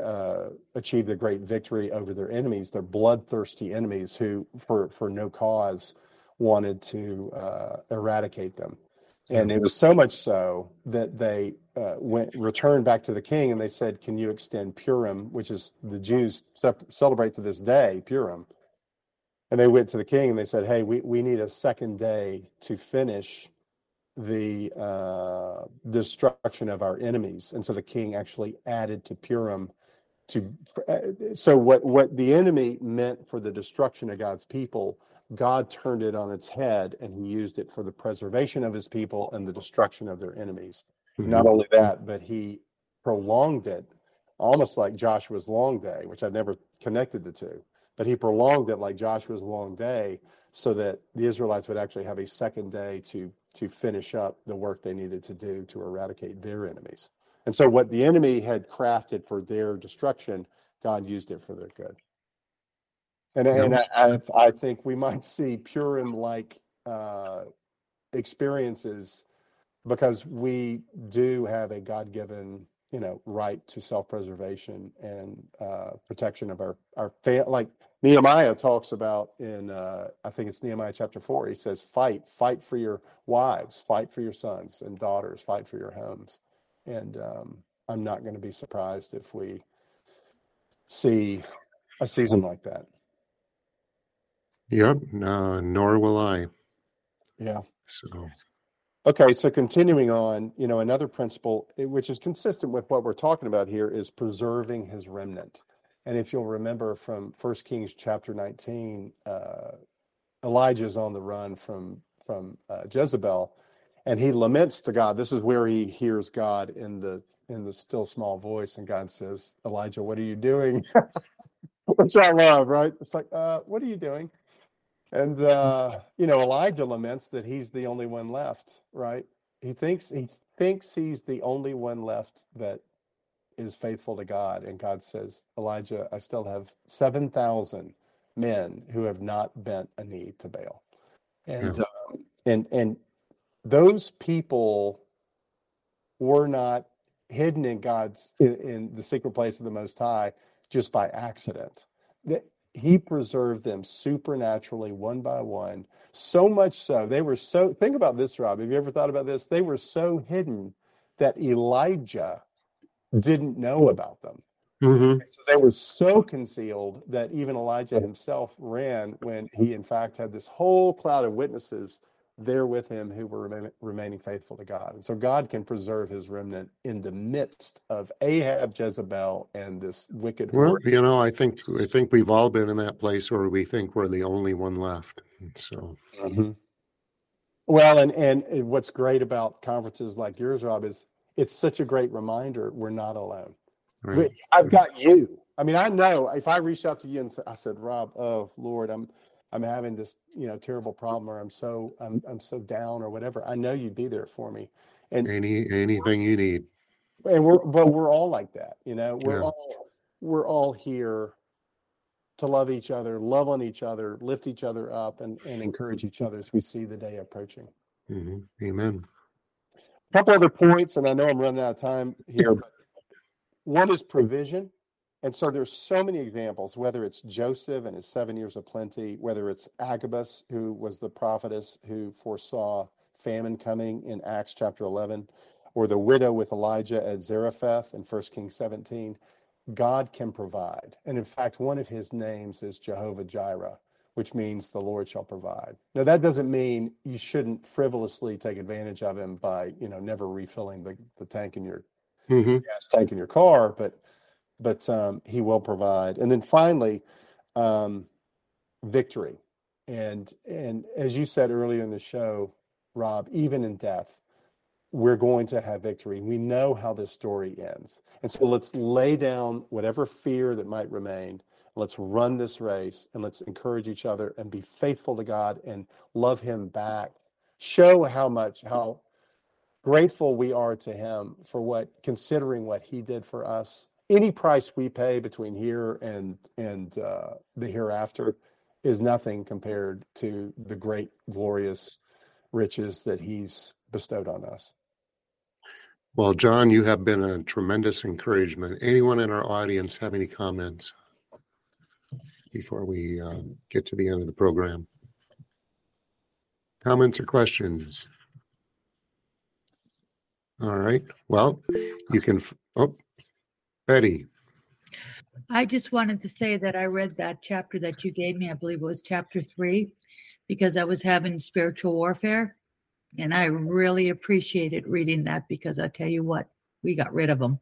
uh, achieved a great victory over their enemies, their bloodthirsty enemies who, for, for no cause, wanted to uh, eradicate them. And it was so much so that they uh, went returned back to the king and they said, "Can you extend Purim, which is the Jews celebrate to this day, Purim?" And they went to the king and they said, "Hey, we, we need a second day to finish the uh, destruction of our enemies." And so the king actually added to Purim to uh, so what what the enemy meant for the destruction of God's people, God turned it on its head and he used it for the preservation of his people and the destruction of their enemies. Mm-hmm. Not only that, but he prolonged it almost like Joshua's long day, which I've never connected the two but he prolonged it like Joshua's long day so that the Israelites would actually have a second day to to finish up the work they needed to do to eradicate their enemies. And so what the enemy had crafted for their destruction, God used it for their good. And, and I, I, think we might see Purim like uh, experiences because we do have a God given you know right to self-preservation and uh, protection of our our fa- like Nehemiah talks about in uh, I think it's Nehemiah chapter four. He says, "Fight, fight for your wives, fight for your sons and daughters, fight for your homes." And um, I'm not going to be surprised if we see a season like that. Yep, uh, nor will I. Yeah. So Okay, so continuing on, you know, another principle eh, which is consistent with what we're talking about here is preserving his remnant. And if you'll remember from First Kings chapter 19, uh, Elijah's on the run from from uh, Jezebel, and he laments to God. This is where he hears God in the in the still small voice, and God says, "Elijah, what are you doing?" Which I love, right? It's like, uh, "What are you doing?" And uh, you know, Elijah laments that he's the only one left, right? He thinks he thinks he's the only one left that is faithful to God. And God says, Elijah, I still have seven thousand men who have not bent a knee to Baal. And um, and and those people were not hidden in God's in, in the secret place of the Most High just by accident he preserved them supernaturally one by one. So much so they were so think about this rob have you ever thought about this? They were so hidden that elijah didn't know about them. Mm-hmm. so they were so concealed that even elijah himself ran when he in fact had this whole cloud of witnesses there with him who were remain, remaining faithful to God. And so God can preserve his remnant in the midst of Ahab, Jezebel, and this wicked. Well, you know, I think I think we've all been in that place where we think we're the only one left. So. Mm-hmm. Well, and and what's great about conferences like yours, Rob, is it's such a great reminder we're not alone. Right. I've got you. I mean, I know if I reached out to you and I said, Rob, oh Lord, I'm I'm having this, you know, terrible problem or I'm so I'm I'm so down or whatever, I know you'd be there for me. And any anything you need. And we're but we're all like that, you know. We're yeah. all we're all here to love each other, love on each other, lift each other up and, and encourage each other as we see the day approaching. Mm-hmm. Amen. A couple other points, and I know I'm running out of time here, but one is provision. And so there's so many examples, whether it's Joseph and his seven years of plenty, whether it's Agabus, who was the prophetess who foresaw famine coming in Acts chapter 11, or the widow with Elijah at Zarephath in 1 Kings 17. God can provide. And in fact, one of his names is Jehovah Jireh, which means the Lord shall provide. Now that doesn't mean you shouldn't frivolously take advantage of him by, you know, never refilling the, the tank in your mm-hmm. gas tank in your car, but but um, he will provide. And then finally, um, victory. And and as you said earlier in the show, Rob, even in death, we're going to have victory. We know how this story ends. And so let's lay down whatever fear that might remain. Let's run this race and let's encourage each other and be faithful to God and love him back. Show how much, how grateful we are to him for what, considering what he did for us any price we pay between here and and uh, the hereafter is nothing compared to the great glorious riches that he's bestowed on us. Well john you have been a tremendous encouragement. Anyone in our audience have any comments before we uh, get to the end of the program? Comments or questions? All right. Well you can oh Betty. I just wanted to say that I read that chapter that you gave me. I believe it was chapter three, because I was having spiritual warfare. And I really appreciated reading that because I tell you what, we got rid of them.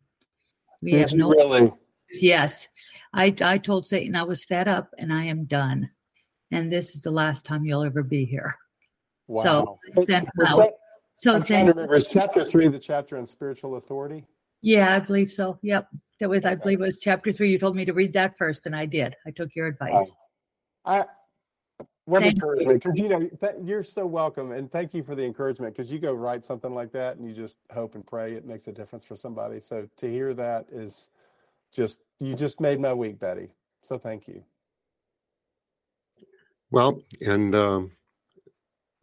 We Did have no really? Yes. I, I told Satan I was fed up and I am done. And this is the last time you'll ever be here. Wow. So, that, so I'm trying to remember. Is chapter three the chapter on spiritual authority? Yeah, I believe so. Yep. That was, I believe it was chapter three. You told me to read that first, and I did. I took your advice. I what thank encouragement because you know th- you're so welcome and thank you for the encouragement because you go write something like that and you just hope and pray it makes a difference for somebody so to hear that is just you just made my week betty so thank you well and um,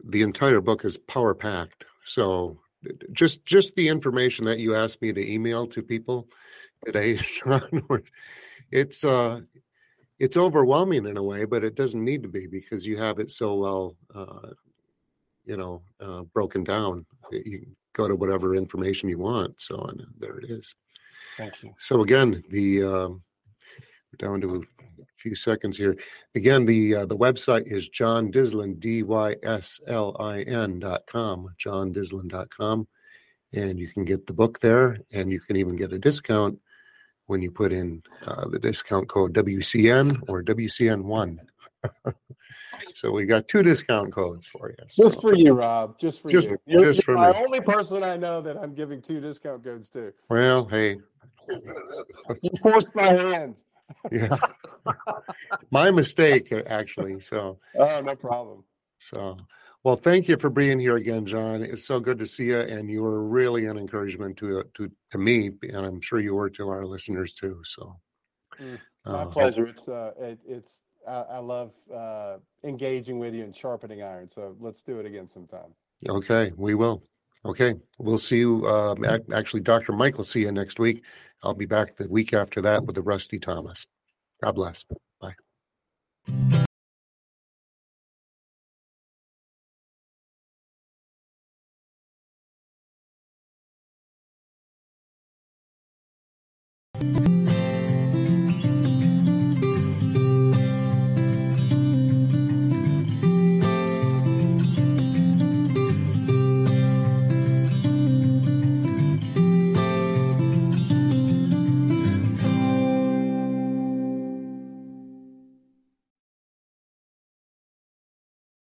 the entire book is power packed so just just the information that you asked me to email to people today, Sean. it's uh, it's overwhelming in a way, but it doesn't need to be because you have it so well, uh, you know, uh, broken down. You go to whatever information you want. So and there it is. Thank you. So again, the um, We're down to a few seconds here. Again, the uh, the website is John Dyslin, D Y S L I N dot com, dot com. And you can get the book there, and you can even get a discount when you put in uh, the discount code WCN or WCN1. so we got two discount codes for you. Just for you, Rob. Just for Just- you. You're, just you're for my me. only person I know that I'm giving two discount codes to. Well, hey, You forced my hand. Yeah, my mistake actually. So, Oh, no problem. so well, thank you for being here again, John. It's so good to see you, and you were really an encouragement to to to me, and I'm sure you were to our listeners too. So, Mm, My uh, pleasure. It's uh, it, it's I, I love uh, engaging with you and sharpening iron. So let's do it again sometime. Okay, we will. Okay, we'll see you. Um, actually, Dr. Mike will see you next week. I'll be back the week after that with the Rusty Thomas. God bless. Bye.